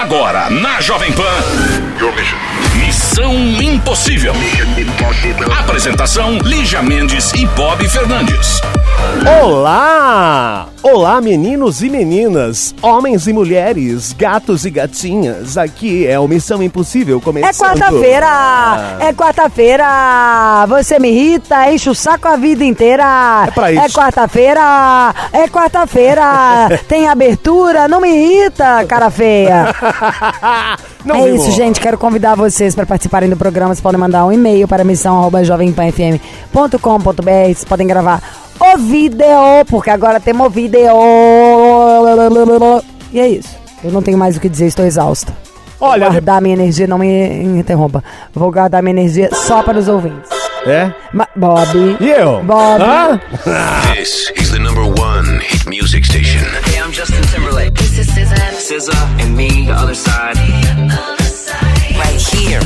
Agora, na Jovem Pan. Missão Impossível. Apresentação: Lígia Mendes e Bob Fernandes. Olá! Olá, meninos e meninas, homens e mulheres, gatos e gatinhas. Aqui é o Missão Impossível É começando. quarta-feira! Ah. É quarta-feira! Você me irrita, enche o saco a vida inteira! É pra isso. É quarta-feira! É quarta-feira! Tem abertura, não me irrita, cara feia! Não é isso, gente. Quero convidar vocês para participarem do programa. Vocês podem mandar um e-mail para missão.jovempanfm.com.br. Vocês podem gravar o vídeo, porque agora temos vídeo. E é isso. Eu não tenho mais o que dizer, estou exausta. Olha, Vou guardar minha energia, não me interrompa. Vou guardar minha energia só para os ouvintes. é? Ma Bob. E eu? Bob. Hã? This is the number one hit music station. Hey, I'm Justin Timberlake. This is SZA. SZA and me, the other side. Right here.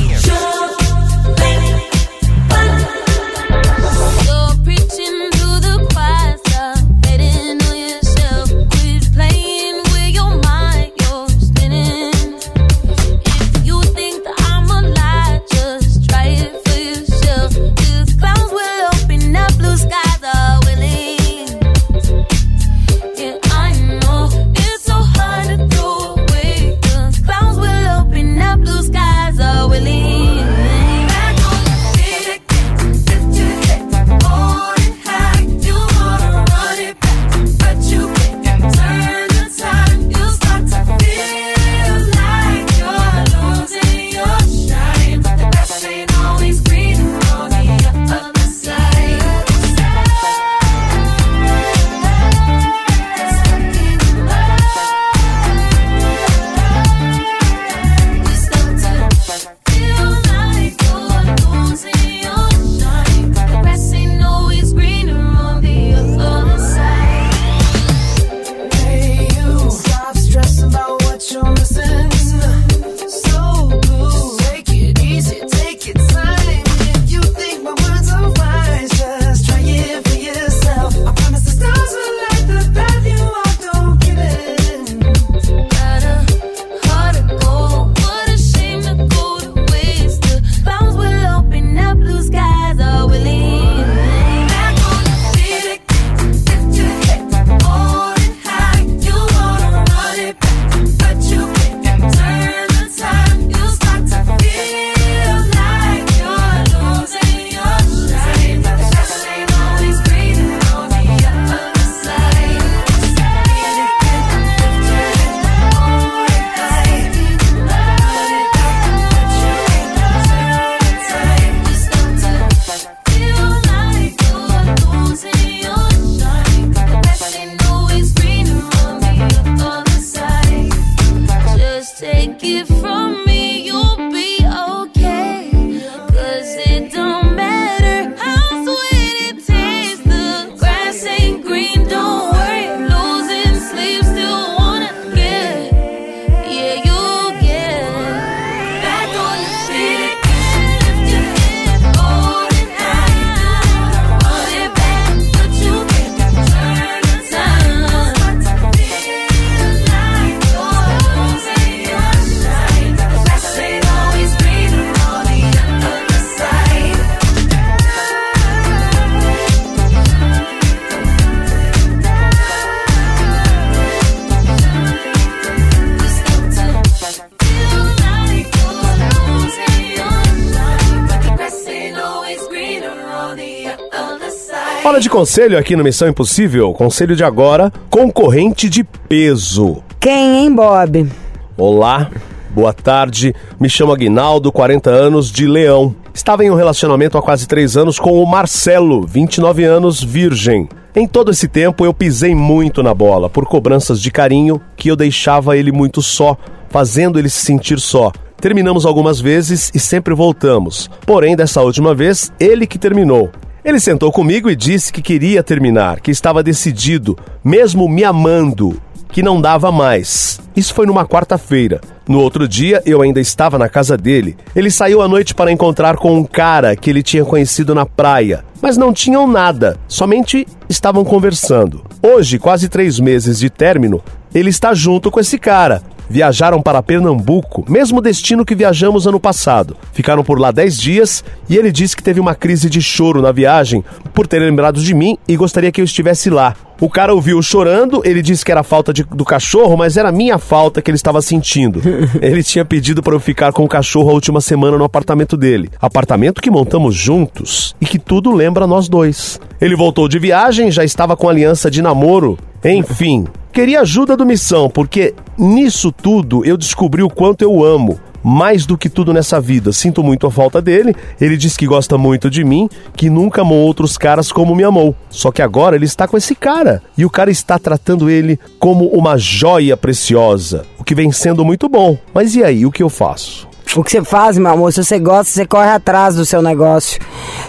Conselho aqui no Missão Impossível. Conselho de agora, concorrente de peso. Quem, hein, Bob? Olá, boa tarde. Me chamo Aguinaldo, 40 anos, de Leão. Estava em um relacionamento há quase 3 anos com o Marcelo, 29 anos, virgem. Em todo esse tempo eu pisei muito na bola por cobranças de carinho que eu deixava ele muito só, fazendo ele se sentir só. Terminamos algumas vezes e sempre voltamos. Porém, dessa última vez, ele que terminou. Ele sentou comigo e disse que queria terminar, que estava decidido, mesmo me amando, que não dava mais. Isso foi numa quarta-feira. No outro dia, eu ainda estava na casa dele. Ele saiu à noite para encontrar com um cara que ele tinha conhecido na praia, mas não tinham nada, somente estavam conversando. Hoje, quase três meses de término, ele está junto com esse cara. Viajaram para Pernambuco, mesmo destino que viajamos ano passado. Ficaram por lá 10 dias e ele disse que teve uma crise de choro na viagem por ter lembrado de mim e gostaria que eu estivesse lá. O cara ouviu chorando, ele disse que era falta de- do cachorro, mas era minha falta que ele estava sentindo. Ele tinha pedido para eu ficar com o cachorro a última semana no apartamento dele. Apartamento que montamos juntos e que tudo lembra nós dois. Ele voltou de viagem, já estava com aliança de namoro. Enfim, queria ajuda do Missão, porque nisso tudo eu descobri o quanto eu amo mais do que tudo nessa vida. Sinto muito a falta dele. Ele diz que gosta muito de mim, que nunca amou outros caras como me amou. Só que agora ele está com esse cara. E o cara está tratando ele como uma joia preciosa. O que vem sendo muito bom. Mas e aí, o que eu faço? O que você faz, meu amor, se você gosta, você corre atrás do seu negócio.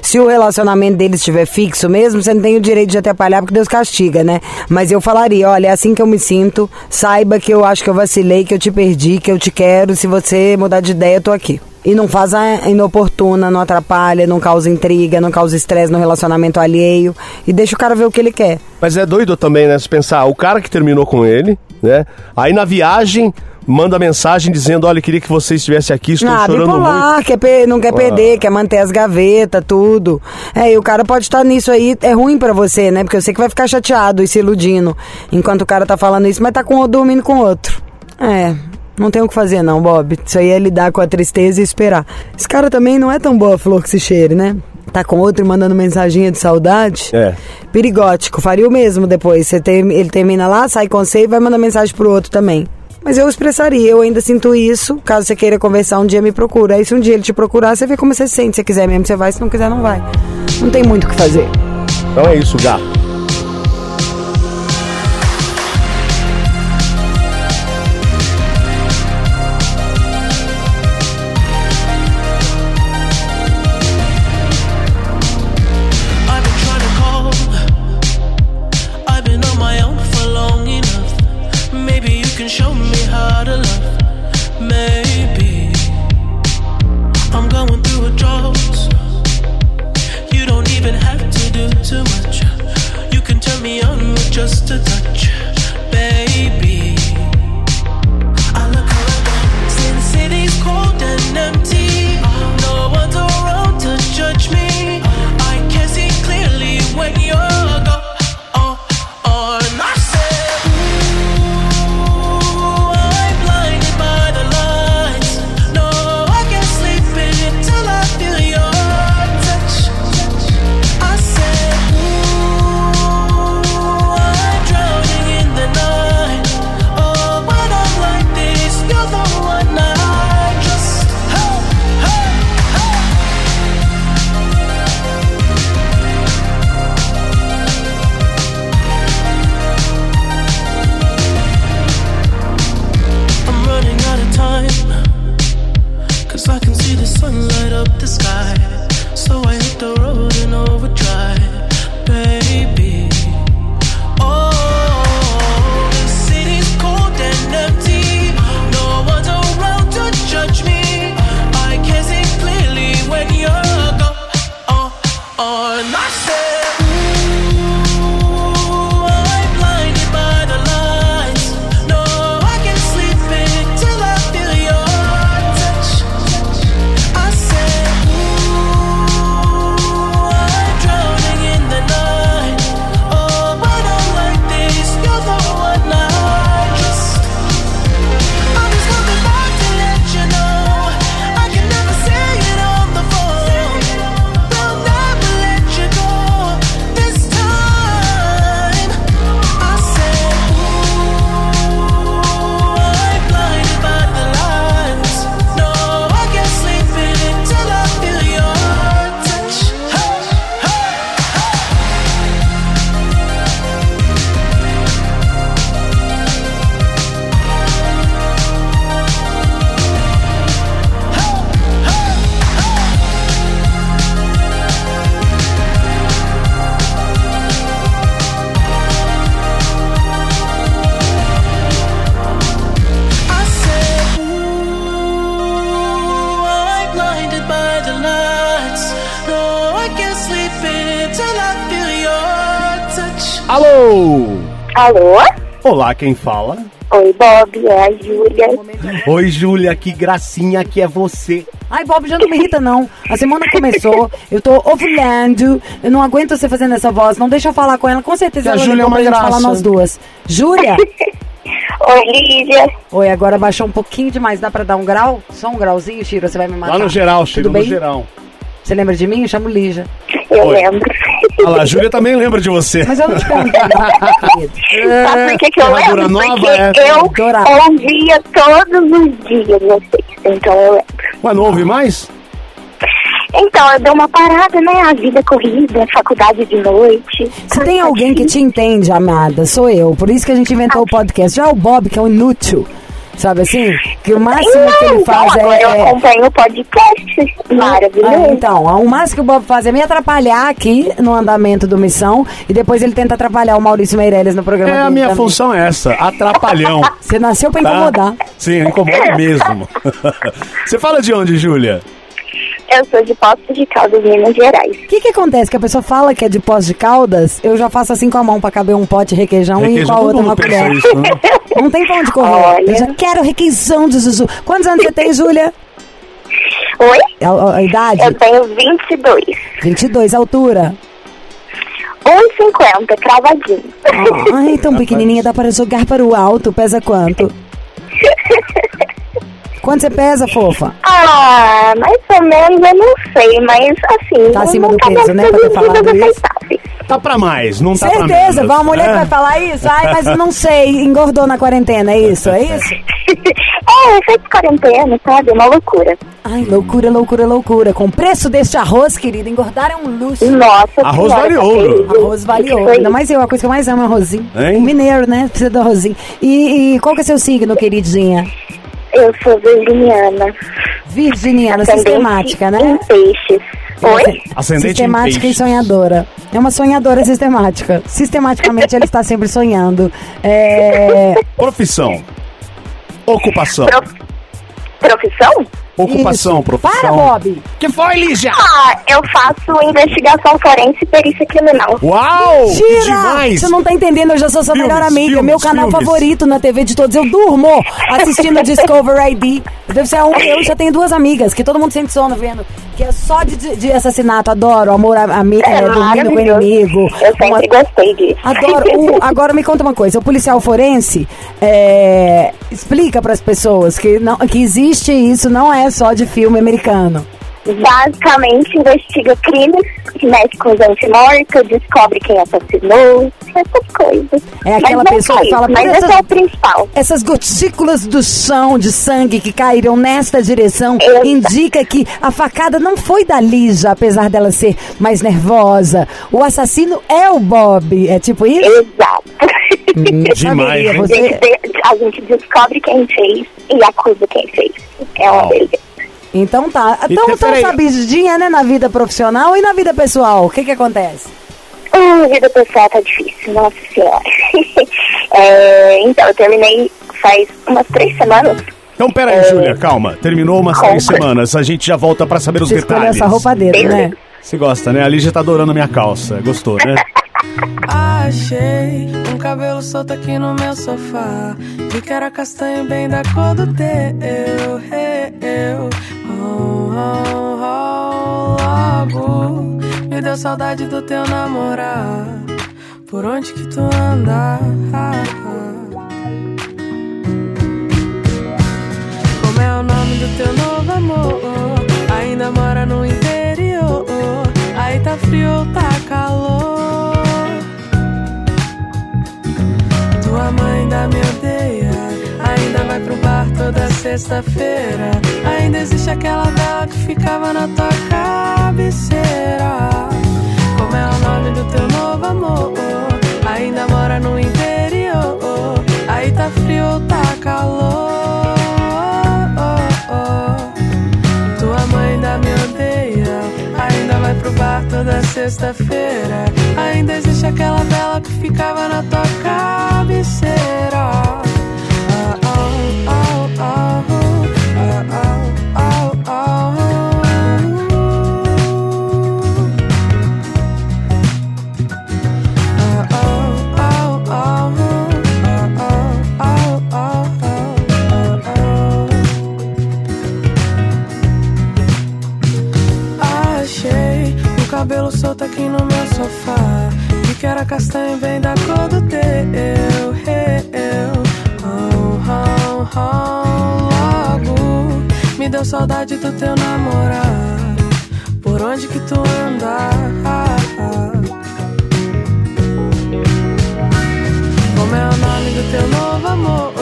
Se o relacionamento deles estiver fixo mesmo, você não tem o direito de atrapalhar porque Deus castiga, né? Mas eu falaria, olha, é assim que eu me sinto, saiba que eu acho que eu vacilei, que eu te perdi, que eu te quero, se você mudar de ideia, eu tô aqui. E não faz a inoportuna, não atrapalha, não causa intriga, não causa estresse no relacionamento alheio. E deixa o cara ver o que ele quer. Mas é doido também, né? Se pensar, o cara que terminou com ele, né? Aí na viagem manda mensagem dizendo: Olha, queria que você estivesse aqui, estou ah, chorando muito. quer per- não quer perder, quer manter as gavetas, tudo. É, e o cara pode estar nisso aí, é ruim pra você, né? Porque eu sei que vai ficar chateado e se iludindo enquanto o cara tá falando isso, mas tá com, dormindo com outro. É, não tem o que fazer não, Bob. Isso aí é lidar com a tristeza e esperar. Esse cara também não é tão boa flor que se cheire, né? Tá com outro e mandando mensaginha de saudade. É. Perigótico, faria o mesmo depois. Você tem, ele termina lá, sai com você e vai mandar mensagem pro outro também. Mas eu expressaria, eu ainda sinto isso. Caso você queira conversar, um dia me procura. Aí se um dia ele te procurar, você vê como você se sente. Se quiser mesmo, você vai. Se não quiser, não vai. Não tem muito o que fazer. Então é isso, gato. Too much. You can turn me on with just a touch, baby. I look around, see the city's cold and empty. No one's around to judge me. I can see clearly when you're Alô! Olá, quem fala? Oi, Bob, é a Júlia. Oi, Júlia, que gracinha que é você. Ai, Bob, já não me irrita, não. A semana começou, eu tô ovulando, eu não aguento você fazendo essa voz. Não deixa eu falar com ela, com certeza A ela Júlia ligou é uma graça. falar nós duas. Júlia? Oi, Lídia. Oi, agora baixou um pouquinho demais. Dá pra dar um grau? Só um grauzinho, Chiro? Você vai me matar. Lá no geral, Tudo no geral. Você lembra de mim? Eu chamo Lígia. Eu Oi. lembro. Olha lá, a Júlia também lembra de você. Mas eu não te perguntei, não, querido. Sabe por que, que eu lembro? nova, Porque é. eu Adorava. ouvia todos os dias vocês. Então eu lembro. Ué, não ouve mais? Então, eu dei uma parada, né? A vida corrida, faculdade de noite. Se tem alguém que te entende, amada, sou eu. Por isso que a gente inventou o podcast. Já o Bob, que é um inútil. Sabe assim? Que o máximo que ele Não, faz então, eu é. é- acompanho o podcast. Maravilhoso. Ah, então, o máximo que o Bob faz é me atrapalhar aqui no andamento do Missão e depois ele tenta atrapalhar o Maurício Meirelles no programa É, a minha também. função é essa, atrapalhão. Você nasceu pra tá? incomodar. Sim, incomoda mesmo. Você fala de onde, Júlia? Eu sou de Poços de Caldas, Minas Gerais. O que que acontece? Que a pessoa fala que é de pós de caldas, eu já faço assim com a mão pra caber um pote de requeijão, e Requeijão, com a outra uma colher. isso, né? Não tem pra onde correr. Olha. Eu já quero requeijão de Zuzu. Quantos anos você tem, Júlia? Oi? A, a- a idade? Eu tenho 22. 22, altura. 1,50, cravadinho. Ai, tão pequenininha, dá para jogar para o alto. Pesa quanto? Quanto você pesa, fofa? Ah, mais ou menos, eu não sei, mas assim... Tá acima do peso, né, pra ter falado isso. Tá pra mais, não tá pra Certeza, menos. vai uma mulher É. que vai falar isso. Ai, mas eu não sei, engordou na quarentena, é isso? É isso? é, efeito quarentena, sabe? Uma loucura. Ai, loucura, loucura, loucura. Com o preço deste arroz, querido, engordar é um luxo. Nossa Arroz senhora, vale tá ouro. Arroz vale ouro. Ainda mais eu, a coisa que eu mais amo é arrozinho. Hein? Mineiro, né? Precisa do arrozinho. E, e qual que é seu signo, queridinha? Eu sou virginiana. Virginiana, Ascendente sistemática, né? Em peixes. Oi? Ascendente em Sistemática e sonhadora. É uma sonhadora sistemática. Sistematicamente ela está sempre sonhando. É... Profissão. Ocupação. Prof- Profissão? Ocupação, Isso. profissão. Para, Bob! que foi, Lígia? Ah, eu faço investigação forense e perícia criminal. Uau! que Tira! demais! Você não tá entendendo, eu já sou sua Filmes, melhor amiga. filmes, Meu canal filmes. favorito na TV de todos. Eu durmo assistindo Discover ID. Deve ser um, eu já tenho duas amigas que todo mundo sente sono vendo. Que é só de, de- assassinato. Adoro. Amor, a, ami- É, é, dormindo com o maravilhoso. inimigo. Eu Uma- sempre gostei disso. Adoro. O- agora me conta uma coisa. O policial forense é, explica para as pessoas que, não, que existe isso, não é só de filme americano. Basicamente, investiga crimes, mexe com gente morta, descobre quem assassinou, essas coisas. É aquela mas pessoa que fala, Mas "Por esse essas- é o principal. Essas gotículas do chão de sangue que caíram nesta direção Exato. indica que a facada não foi da Lígia, apesar dela ser mais nervosa. O assassino é o Bob. É tipo isso? Exato. Demais, Saberia, hein? A você- a gente descobre quem fez e acusa quem fez. É uma beleza. Então tá. Então, então sabidinha, né? Na vida profissional e na vida pessoal. O que que acontece? Ah, a vida pessoal tá difícil, nossa senhora. É, então, eu terminei faz umas três semanas. Então, pera aí, Júlia, calma. Terminou umas três semanas. A gente já volta pra saber os Você detalhes. essa roupa dele, né? Você gosta, né? A Lígia tá adorando a minha calça. Gostou, né? Achei um cabelo solto aqui no meu sofá. Vi que era castanho bem da cor do teu. Eu, oh, oh, oh, logo me deu saudade do teu namorar. Por onde que tu anda? Como é o nome do teu novo amor? Sexta-feira. Ainda existe aquela vela que ficava na tua cabeceira. Como é o nome do teu novo amor? Ainda mora no interior. Aí tá frio ou tá calor? Tua mãe ainda me odeia. Ainda vai pro bar toda sexta-feira. Ainda existe aquela vela que ficava na tua cabeceira cabelo solto aqui no meu sofá. E que era castanho bem da cor do teu. Me deu saudade do teu namorar. Por onde que tu anda? Como é o nome do teu novo amor?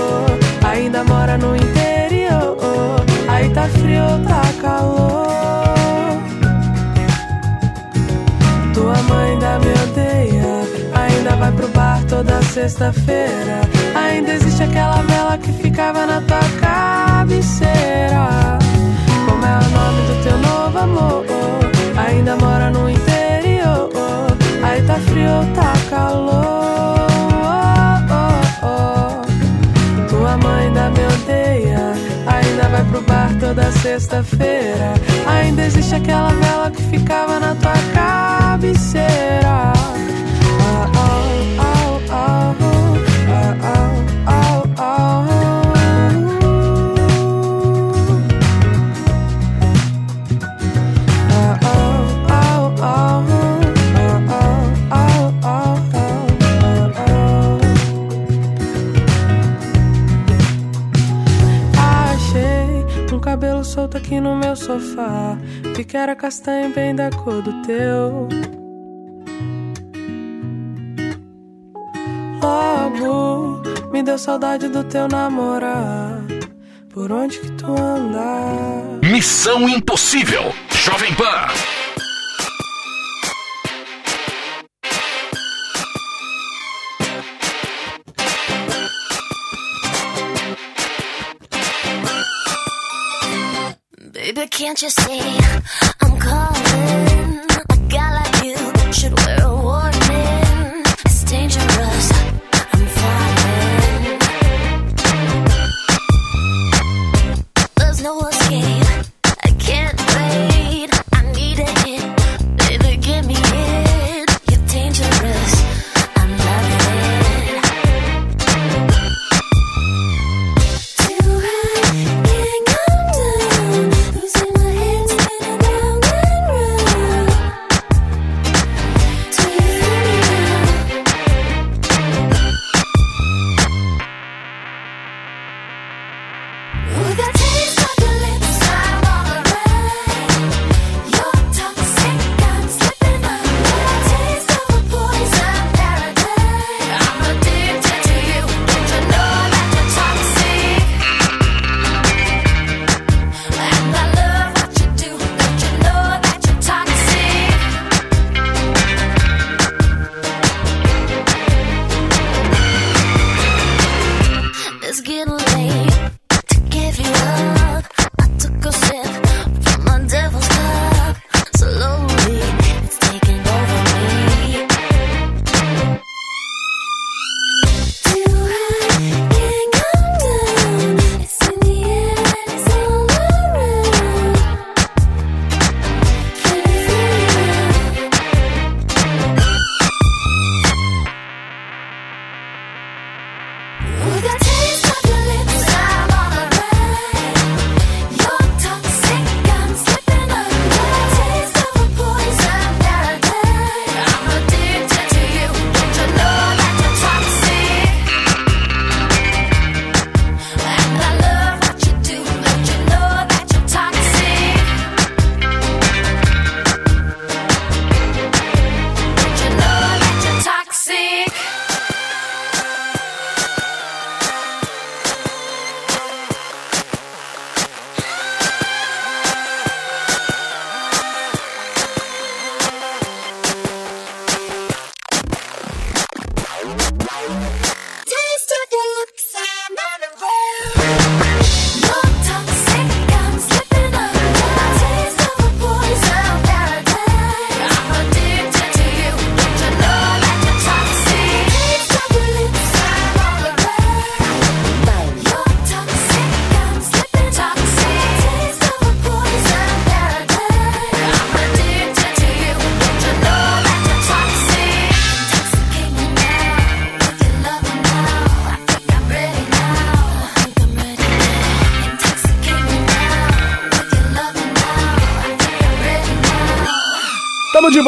Ainda mora no interior. Aí tá frio, tá calor. Sexta-feira. Ainda existe aquela vela que ficava na tua cabeceira. Como é o nome do teu novo amor? Ainda mora no interior. Aí tá frio, tá calor. Oh, oh, oh. Tua mãe ainda me odeia. Ainda vai pro bar toda sexta-feira. Ainda existe aquela vela que ficava na tua cabeceira. Oh, oh, oh, sofá. Vi que era castanho bem da cor do teu. Logo me deu saudade do teu namorar. Por onde que tu anda? Missão Impossível. Jovem Pan. Can't you see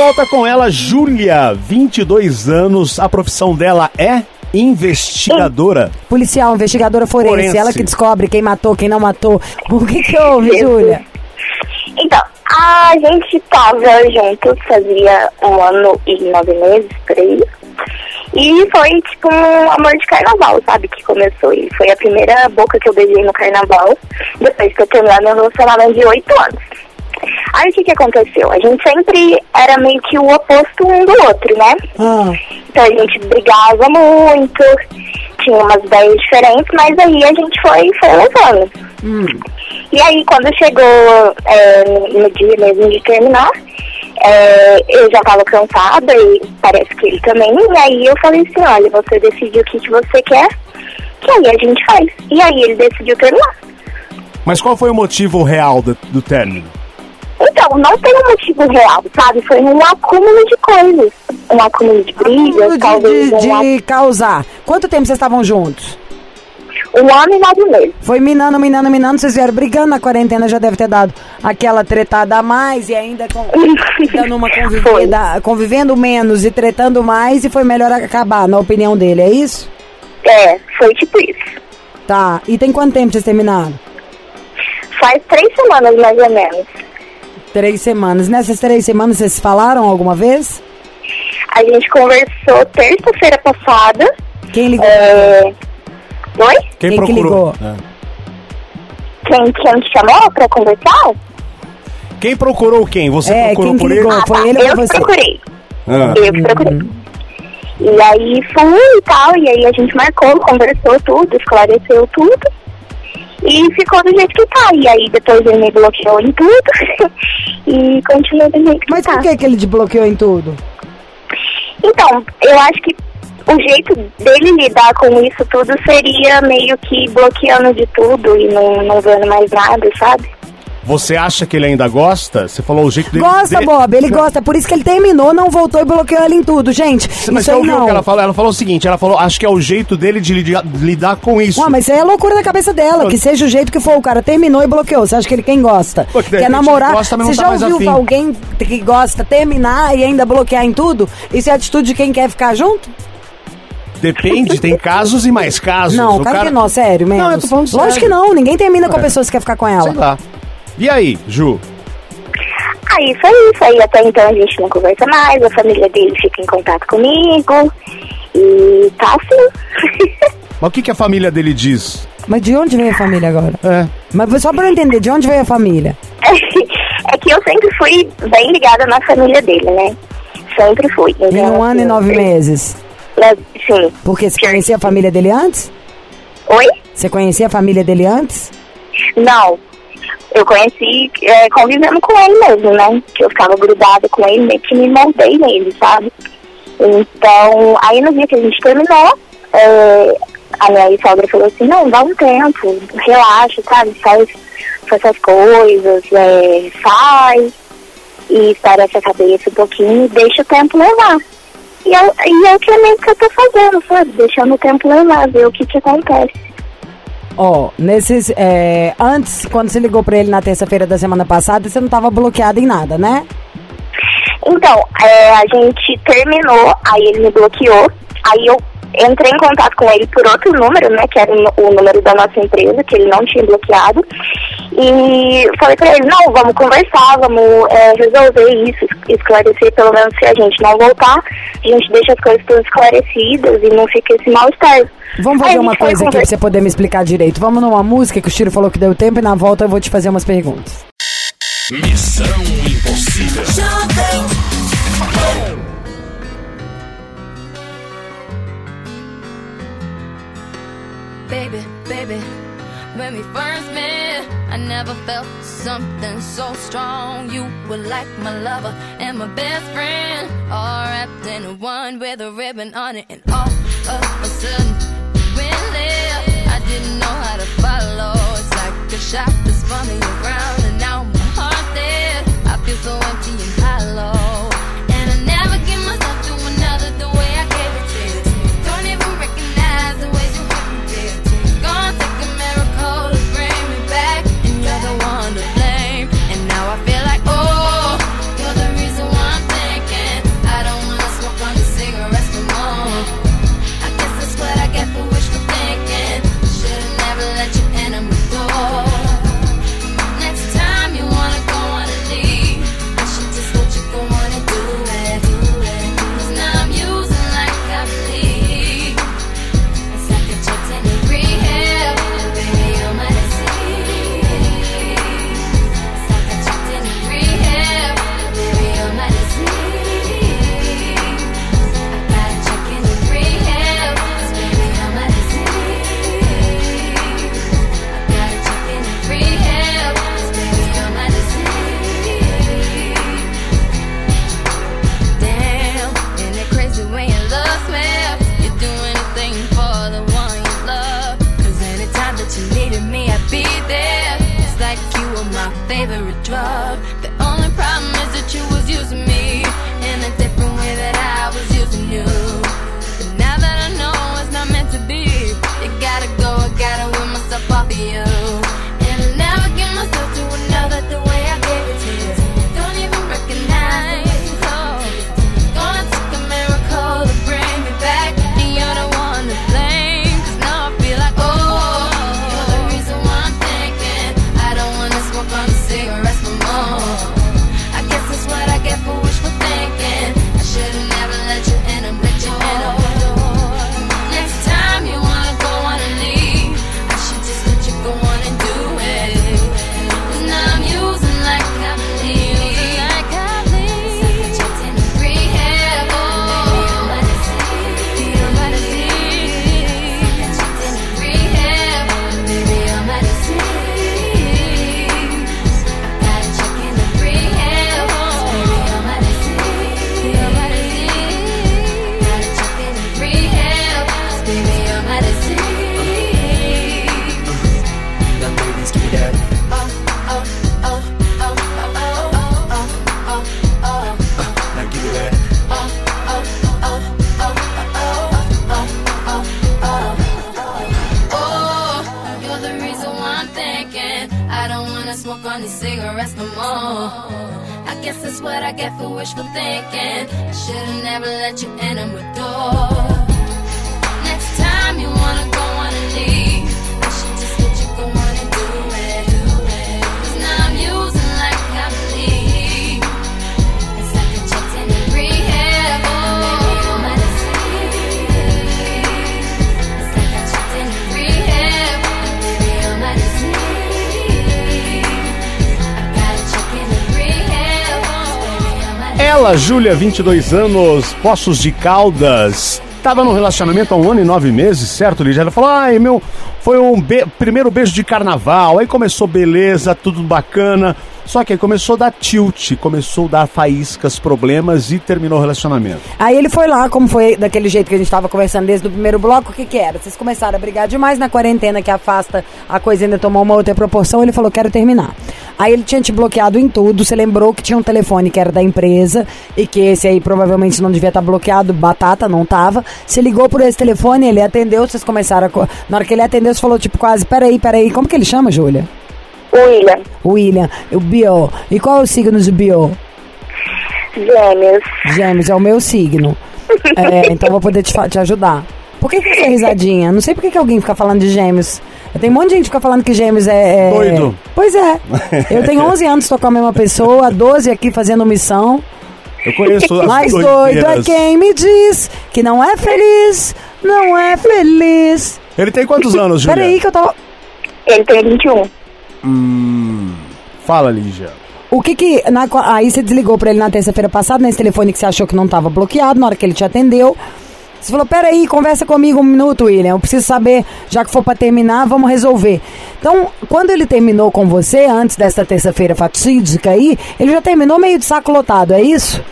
volta com ela, Júlia, 22 anos. A profissão dela é investigadora. Policial, investigadora forense, Forense. ela que descobre quem matou, quem não matou. O que que houve, Júlia? Então, a gente tava juntos fazia um ano e nove meses, por aí. E foi tipo um amor de carnaval, sabe? Que começou. E foi a primeira boca que eu beijei no carnaval, depois que eu terminar meu relacionamento de oito anos. Aí o que que aconteceu? A gente sempre era meio que o oposto um do outro, né? Ah, Então a gente brigava muito, tinha umas ideias diferentes, mas aí a gente foi, foi levando. E aí quando chegou é, no dia mesmo de terminar, é, eu já tava cansada e parece que ele também, e aí eu falei assim, olha, você decidiu o que, que você quer, que aí a gente faz. E aí ele decidiu terminar. Mas qual foi o motivo real do, do término? Então, não tem um motivo real, sabe? Foi um acúmulo de coisas. Um acúmulo de brigas, de, talvez de- um, de causar. Quanto tempo vocês estavam juntos? um ano e nove meses. Foi minando, minando, minando, vocês vieram brigando na quarentena, já deve ter dado aquela tretada a mais e ainda com, dando uma convivida, convivendo menos e tretando mais e foi melhor acabar, na opinião dele, é isso? É, foi tipo isso. Tá, e tem quanto tempo vocês terminaram? Faz três semanas mais ou menos. Três semanas. Nessas três semanas vocês falaram alguma vez? A gente conversou terça-feira passada. Quem ligou? É... Oi? Quem que ligou? É. Quem, quem te chamou pra conversar? Quem procurou quem? Você É, procurou quem que por ligou? ele? Foi tá, ele ou eu você? procurei. Ah. Eu que procurei. E aí fui e tal, e aí a gente marcou, conversou tudo, esclareceu tudo. E ficou do jeito que tá. E aí depois ele me bloqueou em tudo. e continua do jeito que Mas tá. por que, que ele te bloqueou em tudo? Então, eu acho que o jeito dele lidar com isso tudo seria meio que bloqueando de tudo e não, não vendo mais nada, sabe? Você acha que ele ainda gosta? Você falou o jeito dele. Gosta, dele- Bob, ele gosta. Por isso que ele terminou, não voltou e bloqueou ela em tudo. Gente, Mas isso você ouviu o não. que ela falou? Ela falou o seguinte: ela falou, acho que é o jeito dele de lidar com isso. Ué, mas isso aí é loucura da cabeça dela. Que seja o jeito que for, o cara terminou e bloqueou. Você acha que ele quem gosta? Pô, que de Quer namorar? gosta, Você tá já mais ouviu alguém que gosta terminar e ainda bloquear em tudo? Isso é atitude de quem quer ficar junto? Depende, tem casos e mais casos. Não, O cara, cara que não, sério mesmo. Não, eu tô falando Lógico sério. que não, ninguém termina com a É. pessoa que quer ficar com ela. Sei lá. E aí, Ju? Aí foi isso, aí até então a gente não conversa mais, a família dele fica em contato comigo e tá assim. Mas o que, que a família dele diz? Mas de onde veio a família agora? É. Mas só pra eu entender, de onde veio a família? é que eu sempre fui bem ligada na família dele, né? Sempre fui. Em Então, um ano e assim, nove eu- meses. né, Sim. Porque você conhecia a família dele antes? Oi? Você conhecia a família dele antes? Não. Eu conheci é, convivendo com ele mesmo, né? Que eu ficava grudada com ele, meio que me moldei nele, sabe? Então, aí no dia que a gente terminou, é, a minha sogra falou assim, não, dá um tempo, relaxa, sabe? Faz, faz essas coisas, é, faz, e espera essa cabeça um pouquinho e deixa o tempo levar. E é, e é o que é mesmo que eu tô fazendo, sabe? Deixando o tempo levar, ver o que que acontece. Ó, nesses. é, antes, quando você ligou pra ele na terça-feira da semana passada, você não tava bloqueado em nada, né? Então, é, a gente terminou, aí ele me bloqueou, aí eu entrei em contato com ele por outro número, né, que era o número da nossa empresa, que ele não tinha bloqueado, e falei pra ele, não, vamos conversar, vamos é, resolver isso, es- esclarecer, pelo menos se a gente não voltar, a gente deixa as coisas todas esclarecidas e não fica esse mal-estar. Vamos fazer uma coisa aqui pra você poder me explicar direito. Vamos numa música que o Chiro falou que deu tempo e na volta eu vou te fazer umas perguntas. Missão Impossível. Baby, baby, when we first met, I never felt something so strong. You were like my lover and my best friend, all wrapped in one with a ribbon on it. And all of a sudden, went left. I didn't know how to follow. It's like a shot that's me around, and now my heart dead. I feel so empty and hollow. Júlia, 22 anos, Poços de Caldas. Tava num relacionamento há um ano e nove meses, certo, Lígia? Ela falou, ai, meu, foi um be- primeiro beijo de carnaval, aí começou beleza, tudo bacana. Só que aí começou a dar tilt, começou a dar faíscas, problemas e terminou o relacionamento. Aí ele foi lá, como foi daquele jeito que a gente tava conversando desde o primeiro bloco, o que que era? Vocês começaram a brigar demais na quarentena que afasta, a coisa ainda tomou uma outra proporção, ele falou, quero terminar. Aí ele tinha te bloqueado em tudo, você lembrou que tinha um telefone que era da empresa e que esse aí provavelmente não devia estar bloqueado, batata, não tava. Você ligou por esse telefone, ele atendeu, vocês começaram a... Na hora que ele atendeu, você falou tipo quase, peraí, peraí, como que ele chama, Júlia? William, William, o Bio. E qual é o signo de Bio? gêmeos. Gêmeos é o meu signo. É, então vou poder te, te ajudar. Por que, que essa risadinha? Não sei por que, que alguém fica falando de gêmeos. Tem um monte de gente que fica falando que gêmeos é. é- Doido. Pois é. Eu tenho 11 anos, tô com a mesma pessoa, 12 aqui fazendo missão. Eu conheço as Mais doido é quem me diz que não é feliz, não é feliz. Ele tem quantos anos, Júlia? Peraí que eu tava. Ele tem 21. Fala, Lígia. O que que. na- aí você desligou pra ele na terça-feira passada, nesse telefone que você achou que não tava bloqueado, na hora que ele te atendeu. Você falou, peraí, conversa comigo um minuto, William. Eu preciso saber, já que for pra terminar, vamos resolver. Então, quando ele terminou com você, antes dessa terça-feira fatídica aí, ele já terminou meio de saco lotado, é isso?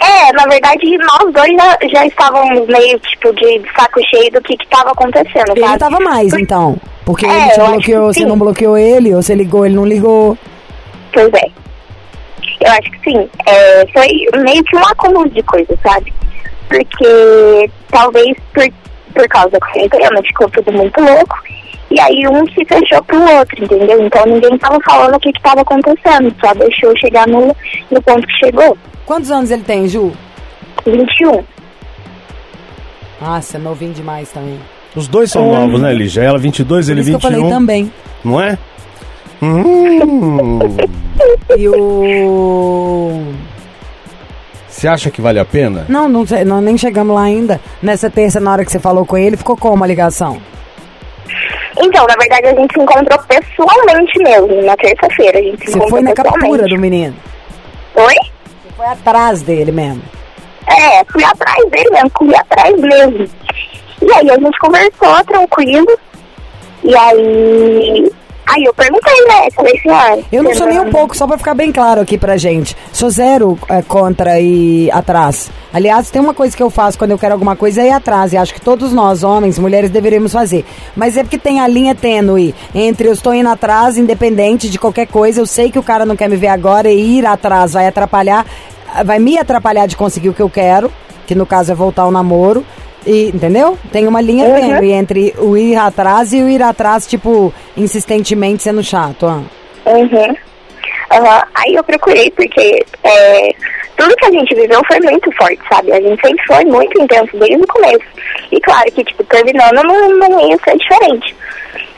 É, na verdade, nós dois já, já estávamos meio, tipo, de, saco cheio do que que tava acontecendo, Ele sabe? tava mais, então. Porque É, ele te bloqueou, que você sim. não bloqueou ele, ou você ligou, ele não ligou. Pois é. Eu acho que sim. É, foi meio que um acúmulo de coisas, sabe? Porque talvez por, por causa da quarentena ficou tudo muito louco. E aí um se fechou pro outro, entendeu? Então ninguém tava falando o que que tava acontecendo. Só deixou chegar no, no ponto que chegou. Quantos anos ele tem, Ju? 21. Nossa, novinho demais também. Os dois são novos, né, Lígia? Ela 22, Por ele isso que eu 21. falei também. Não é? Hum. E o. Você acha que vale a pena? Não, não, sei, não, nem chegamos lá ainda. Nessa terça, na hora que você falou com ele, ficou como a ligação? Então, na verdade, a gente se encontrou pessoalmente mesmo, na terça-feira. A gente se Você encontrou foi na captura do menino. Oi? Você foi atrás dele mesmo. É, fui atrás dele mesmo, fui atrás mesmo. E aí a gente conversou tranquilo. E aí Aí eu perguntei, né? Falei assim, ah, Eu não sou nem um pouco, só pra ficar bem claro aqui pra gente. Sou zero é, contra e atrás. Aliás, tem uma coisa que eu faço quando eu quero alguma coisa é ir atrás. E acho que todos nós, homens, mulheres, deveríamos fazer. Mas é porque tem a linha tênue entre eu estou indo atrás, independente de qualquer coisa. Eu sei que o cara não quer me ver agora e ir atrás vai atrapalhar, vai me atrapalhar de conseguir o que eu quero, que no caso é voltar ao namoro. E, entendeu? Tem uma linha Uhum. tênue entre o ir atrás e o ir atrás, tipo, insistentemente sendo chato. ó. Uhum. Aham. Aí eu procurei porque é, tudo que a gente viveu foi muito forte, sabe? A gente sempre foi muito intenso desde o começo. E claro que, tipo, terminando não, não ia ser diferente.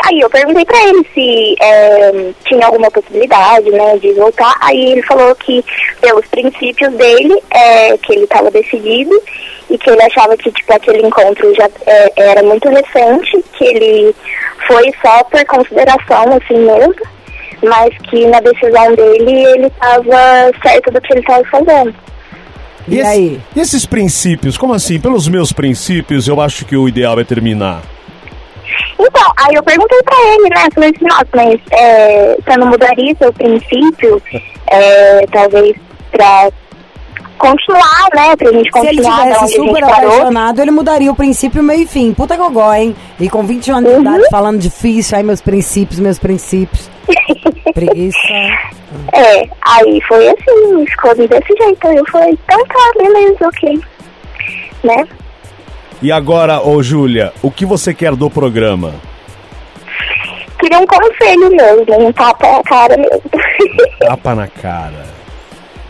Aí eu perguntei pra ele se é, tinha alguma possibilidade, né, de voltar. Aí ele falou que, pelos princípios dele, é, que ele estava decidido e que ele achava que, tipo, aquele encontro já é, era muito recente, que ele foi só por consideração, assim mesmo mas que na decisão dele ele estava certo do que ele estava fazendo. E, esse- aí? E esses princípios? Como assim? Pelos meus princípios, eu acho que o ideal é terminar. Então, aí eu perguntei pra ele, né? Falei assim, nossa, mas é, você não mudaria seu princípio, é, talvez pra continuar, né? Pra gente Se ele continuar tivesse super apaixonado, ele mudaria o princípio, meio e fim. Puta gogó, hein? E com 20 anos de Uhum. idade falando difícil, ai meus princípios, meus princípios. Preguiça. É, aí foi assim, ficou desse jeito. Aí eu falei, então tá, beleza, ok. Né? E agora, ô Júlia, o que você quer do programa? Queria um conselho mesmo, um tapa na cara mesmo. Tapa na cara.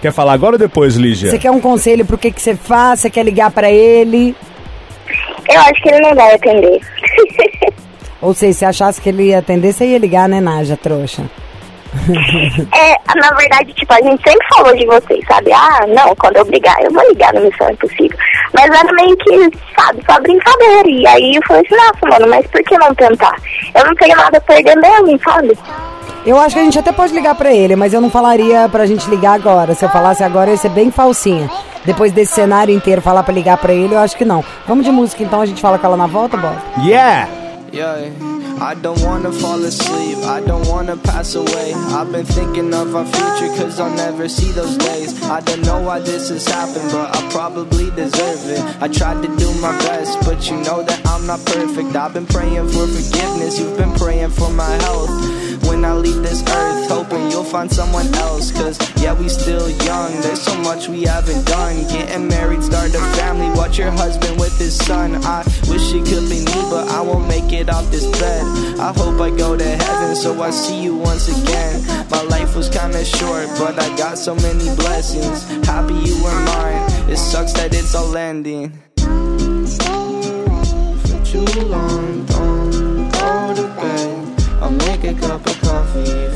Quer falar agora ou depois, Lígia? Você quer um conselho pro que, que você faz? Você quer ligar pra ele? Eu acho que ele não vai atender. Ou seja, se achasse que ele ia atender, você ia ligar, né, Naja, trouxa? É, na verdade, tipo, a gente sempre falou de vocês, sabe? Ah, não, quando eu brigar, eu vou ligar no Missão Impossível. Mas era meio que, sabe, só brincadeira. E aí eu falei assim, nossa, mano, mas por que não tentar? Eu não tenho nada a perder mesmo, sabe? Eu acho que a gente até pode ligar pra ele, mas eu não falaria pra gente ligar agora. Se eu falasse agora, ia ser bem falsinha. Depois desse cenário inteiro, falar pra ligar pra ele, eu acho que não. Vamos de música então, a gente fala com ela na volta, Bob? Yeah! Yeah, I don't wanna fall asleep, I don't wanna pass away. I've been thinking of our future, cause I'll never see those days. I don't know why this has happened, but I probably deserve it. I tried to do my best, but you know that I'm not perfect. I've been praying for forgiveness, you've been praying for my health. When I leave this earth, hoping you'll find someone else. Cause yeah, we still young, there's so much we haven't done. Getting married, start a family, watch your husband with his son. I wish it could be me, but I won't make it off this bed. I hope I go to heaven, so I see you once again. My life was kinda short, but I got so many blessings. Happy you were mine, it sucks that it's all ending. For too long, don't go to bed. I'll make a cup of coffee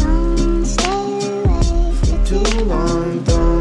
Too long, don't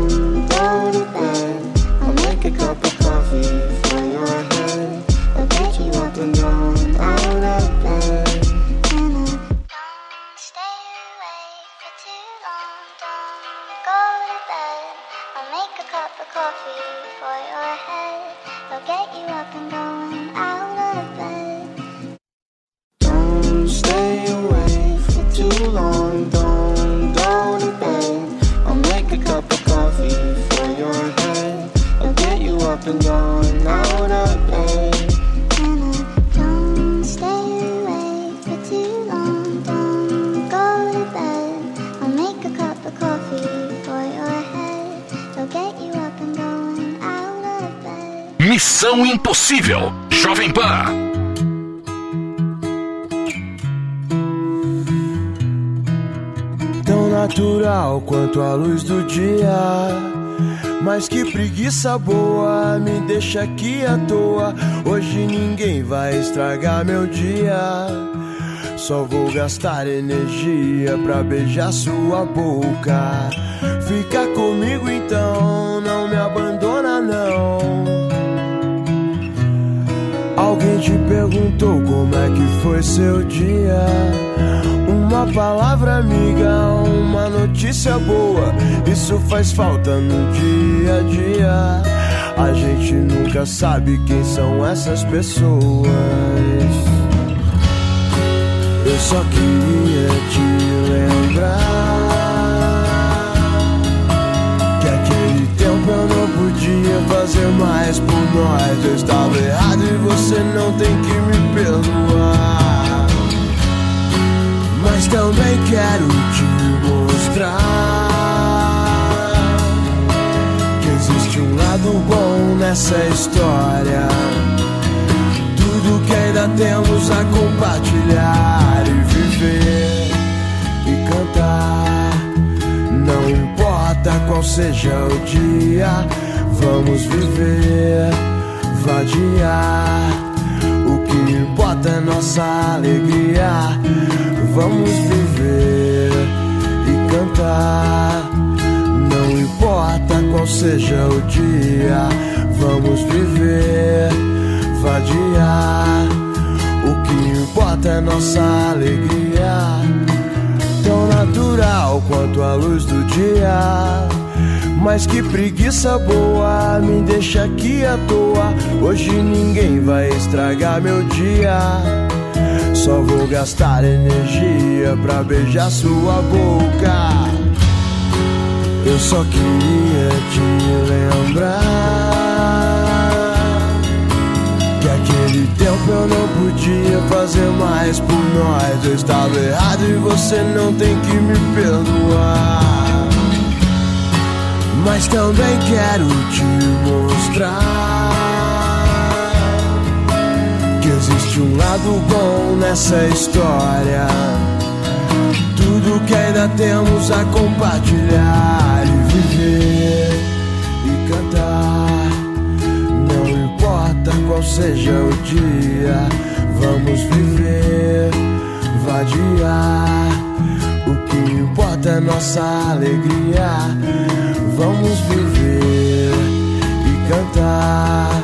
get you up and down out of bed. Don't stay awake for too long. Don't go to bed. I'll make a cup of coffee for your head. I'll get you up and going out of bed. Missão Impossível. Jovem Pan. natural quanto a luz do dia. Mas que preguiça boa, me deixa aqui à toa. Hoje ninguém vai estragar meu dia. Só vou gastar energia pra beijar sua boca. Fica comigo então, não me abandona não. Alguém te perguntou como é que foi seu dia? Uma palavra amiga, uma notícia boa. Isso faz falta no dia a dia. A gente nunca sabe quem são essas pessoas. Eu só queria te lembrar que aquele tempo eu não podia fazer mais por nós. Eu estava errado e você não tem que me perdoar. Também quero te mostrar que existe um lado bom nessa história. Tudo que ainda temos a compartilhar e viver e cantar. Não importa qual seja o dia, vamos viver, vadiar. Que importa é nossa alegria. Vamos viver e cantar. Não importa qual seja o dia, vamos viver, vadiar. O que importa é nossa alegria tão natural quanto a luz do dia. Mas que preguiça boa, me deixa aqui à toa. Hoje ninguém vai estragar meu dia. Só vou gastar energia pra beijar sua boca. Eu só queria te lembrar que aquele tempo eu não podia fazer mais por nós. Eu estava errado e você não tem que me perdoar. Mas também quero te mostrar que existe um lado bom nessa história. Tudo que ainda temos a compartilhar e viver e cantar. Não importa qual seja o dia, vamos viver, vadiar. Que importa é nossa alegria. Vamos viver e cantar.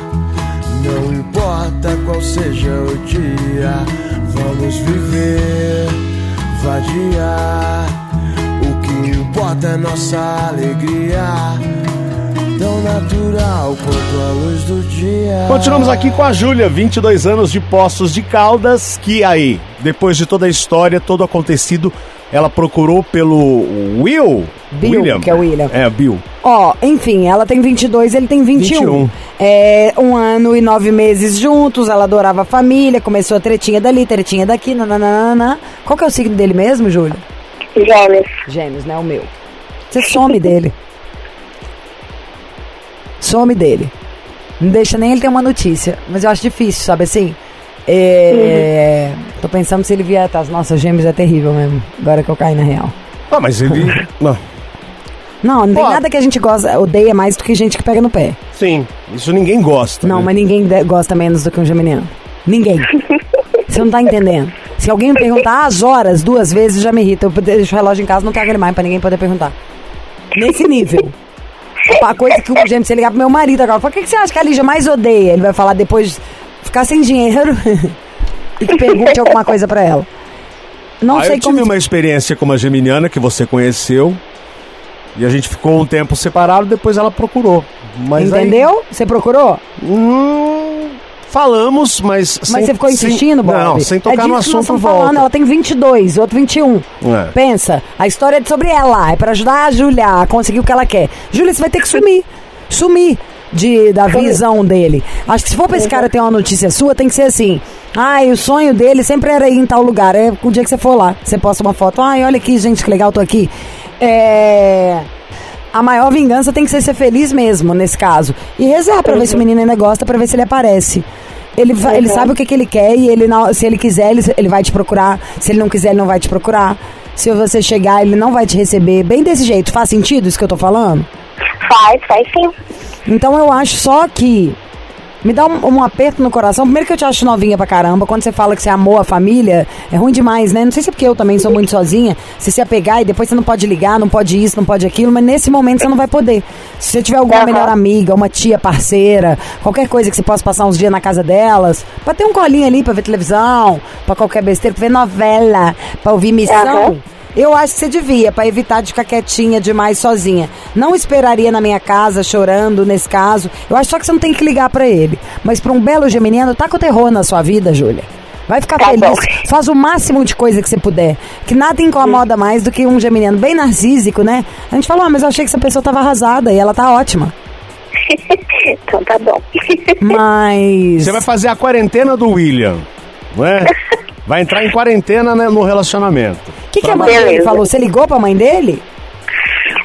Não importa qual seja o dia, vamos viver, vadiar. O que importa é nossa alegria. Tão natural quanto a luz do dia. Continuamos aqui com a Júlia, 22 anos de Poços de Caldas, que aí, depois de toda a história, todo acontecido, ela procurou pelo Will? Bill, William. que é o William. É, Bill. Ó, enfim, ela tem 22, ele tem 21. 21. É, um ano e nove meses juntos, ela adorava a família, começou a tretinha dali, tretinha daqui, nananana. Qual que é o signo dele mesmo, Júlio? Gêmeos. Gêmeos, né? O meu. Você some dele. Some dele. Não deixa nem ele ter uma notícia. Mas eu acho difícil, sabe assim? É, Tô pensando se ele vier atrás. Nossa, gêmeos é terrível mesmo. Agora que eu caí na real. Ah, mas ele. Não. Não, não tem nada que a gente gosta, odeia mais do que gente que pega no pé. Sim, isso ninguém gosta. Não, né? mas ninguém gosta menos do que um geminiano. Ninguém. Você não tá entendendo. Se alguém me perguntar as horas duas vezes, já me irrita. Eu deixo o relógio em casa, não trago ele mais pra ninguém poder perguntar. Nesse nível. A coisa que o gêmeo, se ligar pro meu marido agora, fala, o que, que você acha que a Lígia mais odeia? Ele vai falar depois de ficar sem dinheiro e que pergunte alguma coisa pra ela. Não Ah, sei eu como. tive uma experiência com uma geminiana que você conheceu. E a gente ficou um tempo separado, depois ela procurou. Mas aí- Entendeu? Você procurou? Hum, falamos, mas. Mas você ficou insistindo, Bob? Não, sem é tocar disso no que nós assunto estamos volta. falando. Ela tem 22, outro 21. É. Pensa, a história é sobre ela. É pra ajudar a Júlia a conseguir o que ela quer. Júlia, você vai ter que sumir. Sumir de, da visão dele. Acho que se for pra esse cara ter uma notícia sua, tem que ser assim. Ai, o sonho dele sempre era ir em tal lugar. É o dia que você for lá. Você posta uma foto. Ai, olha aqui, gente, que legal, tô aqui. É. A maior vingança tem que ser ser feliz mesmo, nesse caso. E rezar pra ver se o menino ainda gosta, pra ver se ele aparece. Ele, vai- ele sabe o que, que ele quer e ele, não- se ele quiser, ele, ele vai te procurar. Se ele não quiser, ele não vai te procurar. Se você chegar, ele não vai te receber bem desse jeito. Faz sentido isso que eu tô falando? Faz, faz sim. Então eu acho só que me dá um, um aperto no coração. Primeiro que eu te acho novinha pra caramba. Quando você fala que você amou a família, é ruim demais, né? Não sei se é porque eu também sou muito sozinha. Se se apegar e depois você não pode ligar, não pode isso, não pode aquilo, mas nesse momento você não vai poder. Se você tiver alguma Aham. melhor amiga, uma tia parceira, qualquer coisa que você possa passar uns dias na casa delas, pra ter um colinho ali pra ver televisão, pra qualquer besteira, pra ver novela, pra ouvir missão. Aham. Eu acho que você devia, pra evitar de ficar quietinha demais sozinha. Não esperaria na minha casa chorando nesse caso. Eu acho só que você não tem que ligar pra ele. Mas pra um belo geminiano, tá com terror na sua vida, Júlia. Vai ficar Tá feliz. bom. Faz o máximo de coisa que você puder. Que nada incomoda mais do que um geminiano bem narcísico, né? A gente falou, ah, mas eu achei que essa pessoa tava arrasada e ela tá ótima. então tá bom. Mas. Você vai fazer a quarentena do William, não é? Vai entrar em quarentena né, no relacionamento. O que, que a mãe dele falou? Você ligou pra mãe dele?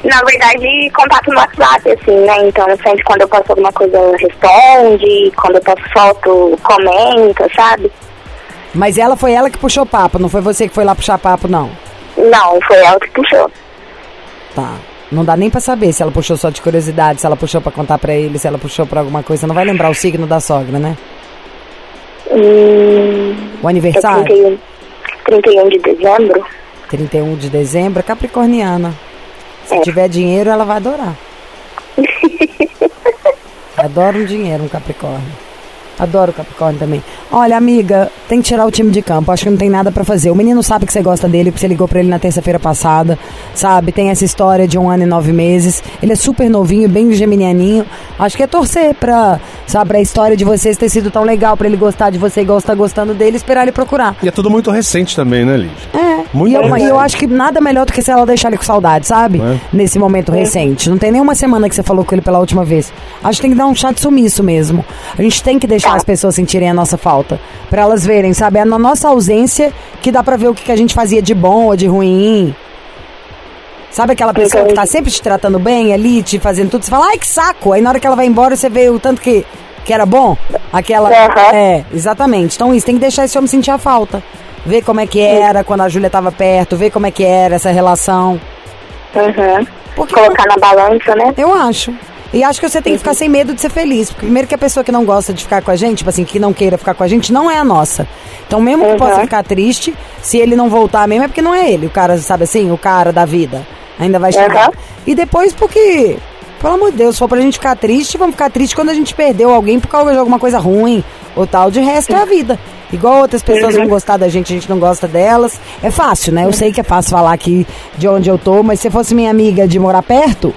Na verdade, contato no WhatsApp, assim, né? Então, sempre quando eu posto alguma coisa, ela responde. Quando eu posto foto, comenta, sabe? Mas ela foi ela que puxou papo, não foi você que foi lá puxar papo, não. Não, foi ela que puxou. Tá. Não dá nem pra saber se ela puxou só de curiosidade, se ela puxou pra contar pra ele, se ela puxou pra alguma coisa. Não vai lembrar o signo da sogra, né? Hum, O é aniversário? 31, 31 de dezembro. 31 de dezembro, é capricorniana. Se É. tiver dinheiro, ela vai adorar. Adoro um dinheiro, um Capricórnio. Adoro o Capricórnio também. Olha, amiga, tem que tirar o time de campo. Acho que não tem nada pra fazer. O menino sabe que você gosta dele, porque você ligou pra ele na terça-feira passada. Sabe? Tem essa história de um ano e nove meses. Ele é super novinho, bem geminianinho. Acho que é torcer pra, sabe, pra história de vocês ter sido tão legal, pra ele gostar de você igual você tá gostando dele, esperar ele procurar. E é tudo muito recente também, né, Lídia? É. Muito e eu, recente. e eu acho que nada melhor do que se ela deixar ele com saudade, sabe? É. Nesse momento recente. Não tem nenhuma semana que você falou com ele pela última vez. Acho que tem que dar um chá de sumiço mesmo. A gente tem que deixar as pessoas sentirem a nossa falta. Pra elas verem, sabe? É na nossa ausência que dá pra ver o que, que a gente fazia de bom ou de ruim. Sabe aquela pessoa que tá sempre te tratando bem ali, te fazendo tudo, você fala, ai que saco! Aí na hora que ela vai embora, você vê o tanto que, que era bom. Aquela. Aham. É, exatamente. Então isso, tem que deixar esse homem sentir a falta. Ver como é que era quando a Júlia tava perto, ver como é que era essa relação. Uhum. Porque Colocar na balança, né? eu acho. E acho que você tem que ficar sem medo de ser feliz. Porque primeiro que a pessoa que não gosta de ficar com a gente, tipo assim, que não queira ficar com a gente, não é a nossa. Então mesmo que Uhum. possa ficar triste, se ele não voltar mesmo, é porque não é ele. O cara, sabe assim, o cara da vida. Ainda vai chegar. Uhum. E depois porque, pelo amor de Deus, se for pra gente ficar triste, vamos ficar triste quando a gente perdeu alguém por causa de alguma coisa ruim ou tal. De resto é a vida. Igual outras pessoas vão gostar da gente, a gente não gosta delas. É fácil, né? Eu sei que é fácil falar aqui de onde eu tô, mas se fosse minha amiga de morar perto,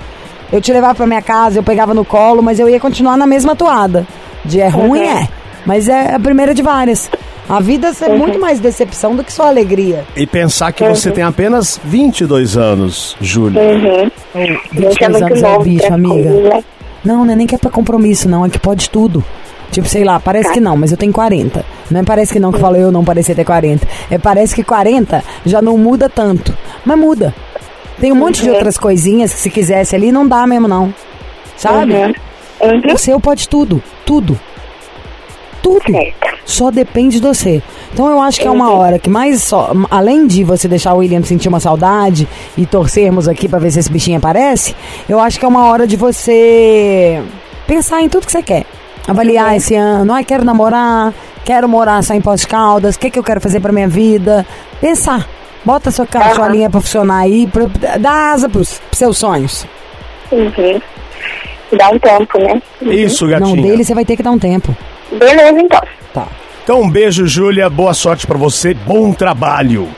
eu te levava pra minha casa, eu pegava no colo, mas eu ia continuar na mesma toada. De é ruim, Uhum. é. Mas é a primeira de várias. A vida é muito mais decepção do que só alegria. E pensar que você tem apenas 22 anos, Júlia. Uhum. Oh, Gente, é 22 anos é bicho, pra amiga. coisa, né? Não, não é nem que é pra compromisso, não. É que pode tudo. Tipo, sei lá, parece Tá. que não, mas eu tenho 40. Não é parece que não que falou eu não parecia ter 40. É parece que 40 já não muda tanto. Mas muda. Tem um monte de Uhum. outras coisinhas que se quisesse ali não dá mesmo não. Sabe? Uhum. Uhum. O seu pode tudo. Tudo. Tudo. Certo. Só depende de você. Então eu acho que é uma Uhum. hora que mais só, além de você deixar o William sentir uma saudade e torcermos aqui pra ver se esse bichinho aparece, eu acho que é uma hora de você pensar em tudo que você quer. Avaliar Uhum. esse ano, ai, quero namorar, quero morar só em Pós Caldas, o que, que eu quero fazer pra minha vida. Pensar. Bota a sua cacholinha pra funcionar aí, pra, dá asa pros, pros seus sonhos. Uhum. Dá um tempo, né? Isso, Não, gatinha. dele você vai ter que dar um tempo. Beleza, então. Tá. Então, um beijo, Júlia. Boa sorte pra você. Bom trabalho.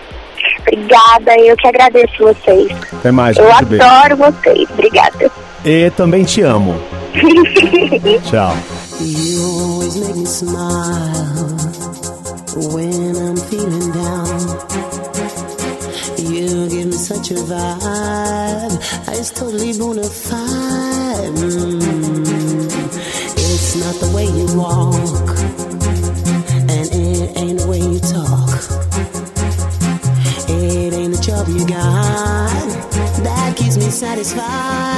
Obrigada, eu que agradeço vocês. Até mais. Eu adoro vocês. Obrigada. E também te amo. Tchau. You always make me smile when I'm feeling down. You give me such a vibe, it's totally bona fide. Mm. It's not the way you walk, and it ain't the way you talk. It ain't the job you got that keeps me satisfied.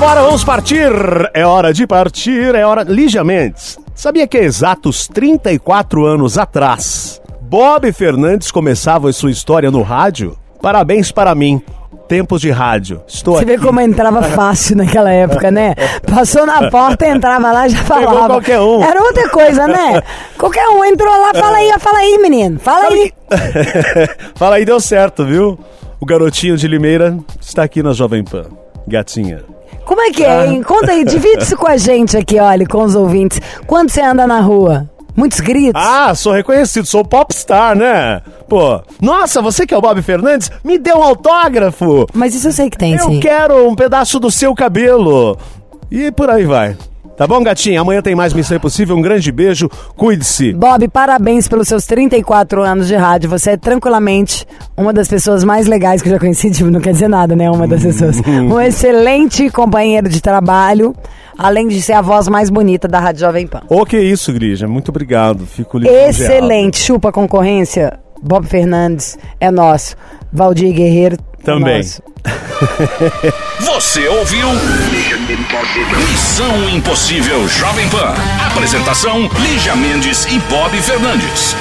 Vambora, vamos partir! É hora de partir, é hora. Lígia Mendes, sabia que exatos 34 anos atrás, Bob Fernandes começava a sua história no rádio? Parabéns para mim. Tempos de rádio. Estou Você aqui. vê como entrava fácil naquela época, né? Passou na porta, entrava lá e já falava. qualquer um. Era outra coisa, né? Qualquer um entrou lá, fala aí, fala aí, menino. Fala aí. Fala aí, deu certo, viu? O garotinho de Limeira está aqui na Jovem Pan. Gatinha. Como é que é, hein? Conta aí, divide isso com a gente aqui, olha, com os ouvintes. Quando você anda na rua? Muitos gritos? Ah, sou reconhecido, sou popstar, né? Pô, nossa, você que é o Bob Fernandes, me dê um autógrafo. Mas isso eu sei que tem, Eu sim. quero um pedaço do seu cabelo. E por aí vai. Tá bom, gatinha? Amanhã tem mais Missão Impossível. Um grande beijo. Cuide-se. Bob, parabéns pelos seus 34 anos de rádio. Você é tranquilamente uma das pessoas mais legais que eu já conheci. Tipo, não quer dizer nada, né? Uma das pessoas. Um excelente companheiro de trabalho, além de ser a voz mais bonita da Rádio Jovem Pan. Ô, que isso, Grija. Muito obrigado. Fico. Excelente. Chupa a concorrência. Bob Fernandes é nosso. Valdir Guerreiro Também. Você ouviu? Missão Impossível Jovem Pan. Apresentação: Lígia Mendes e Bob Fernandes.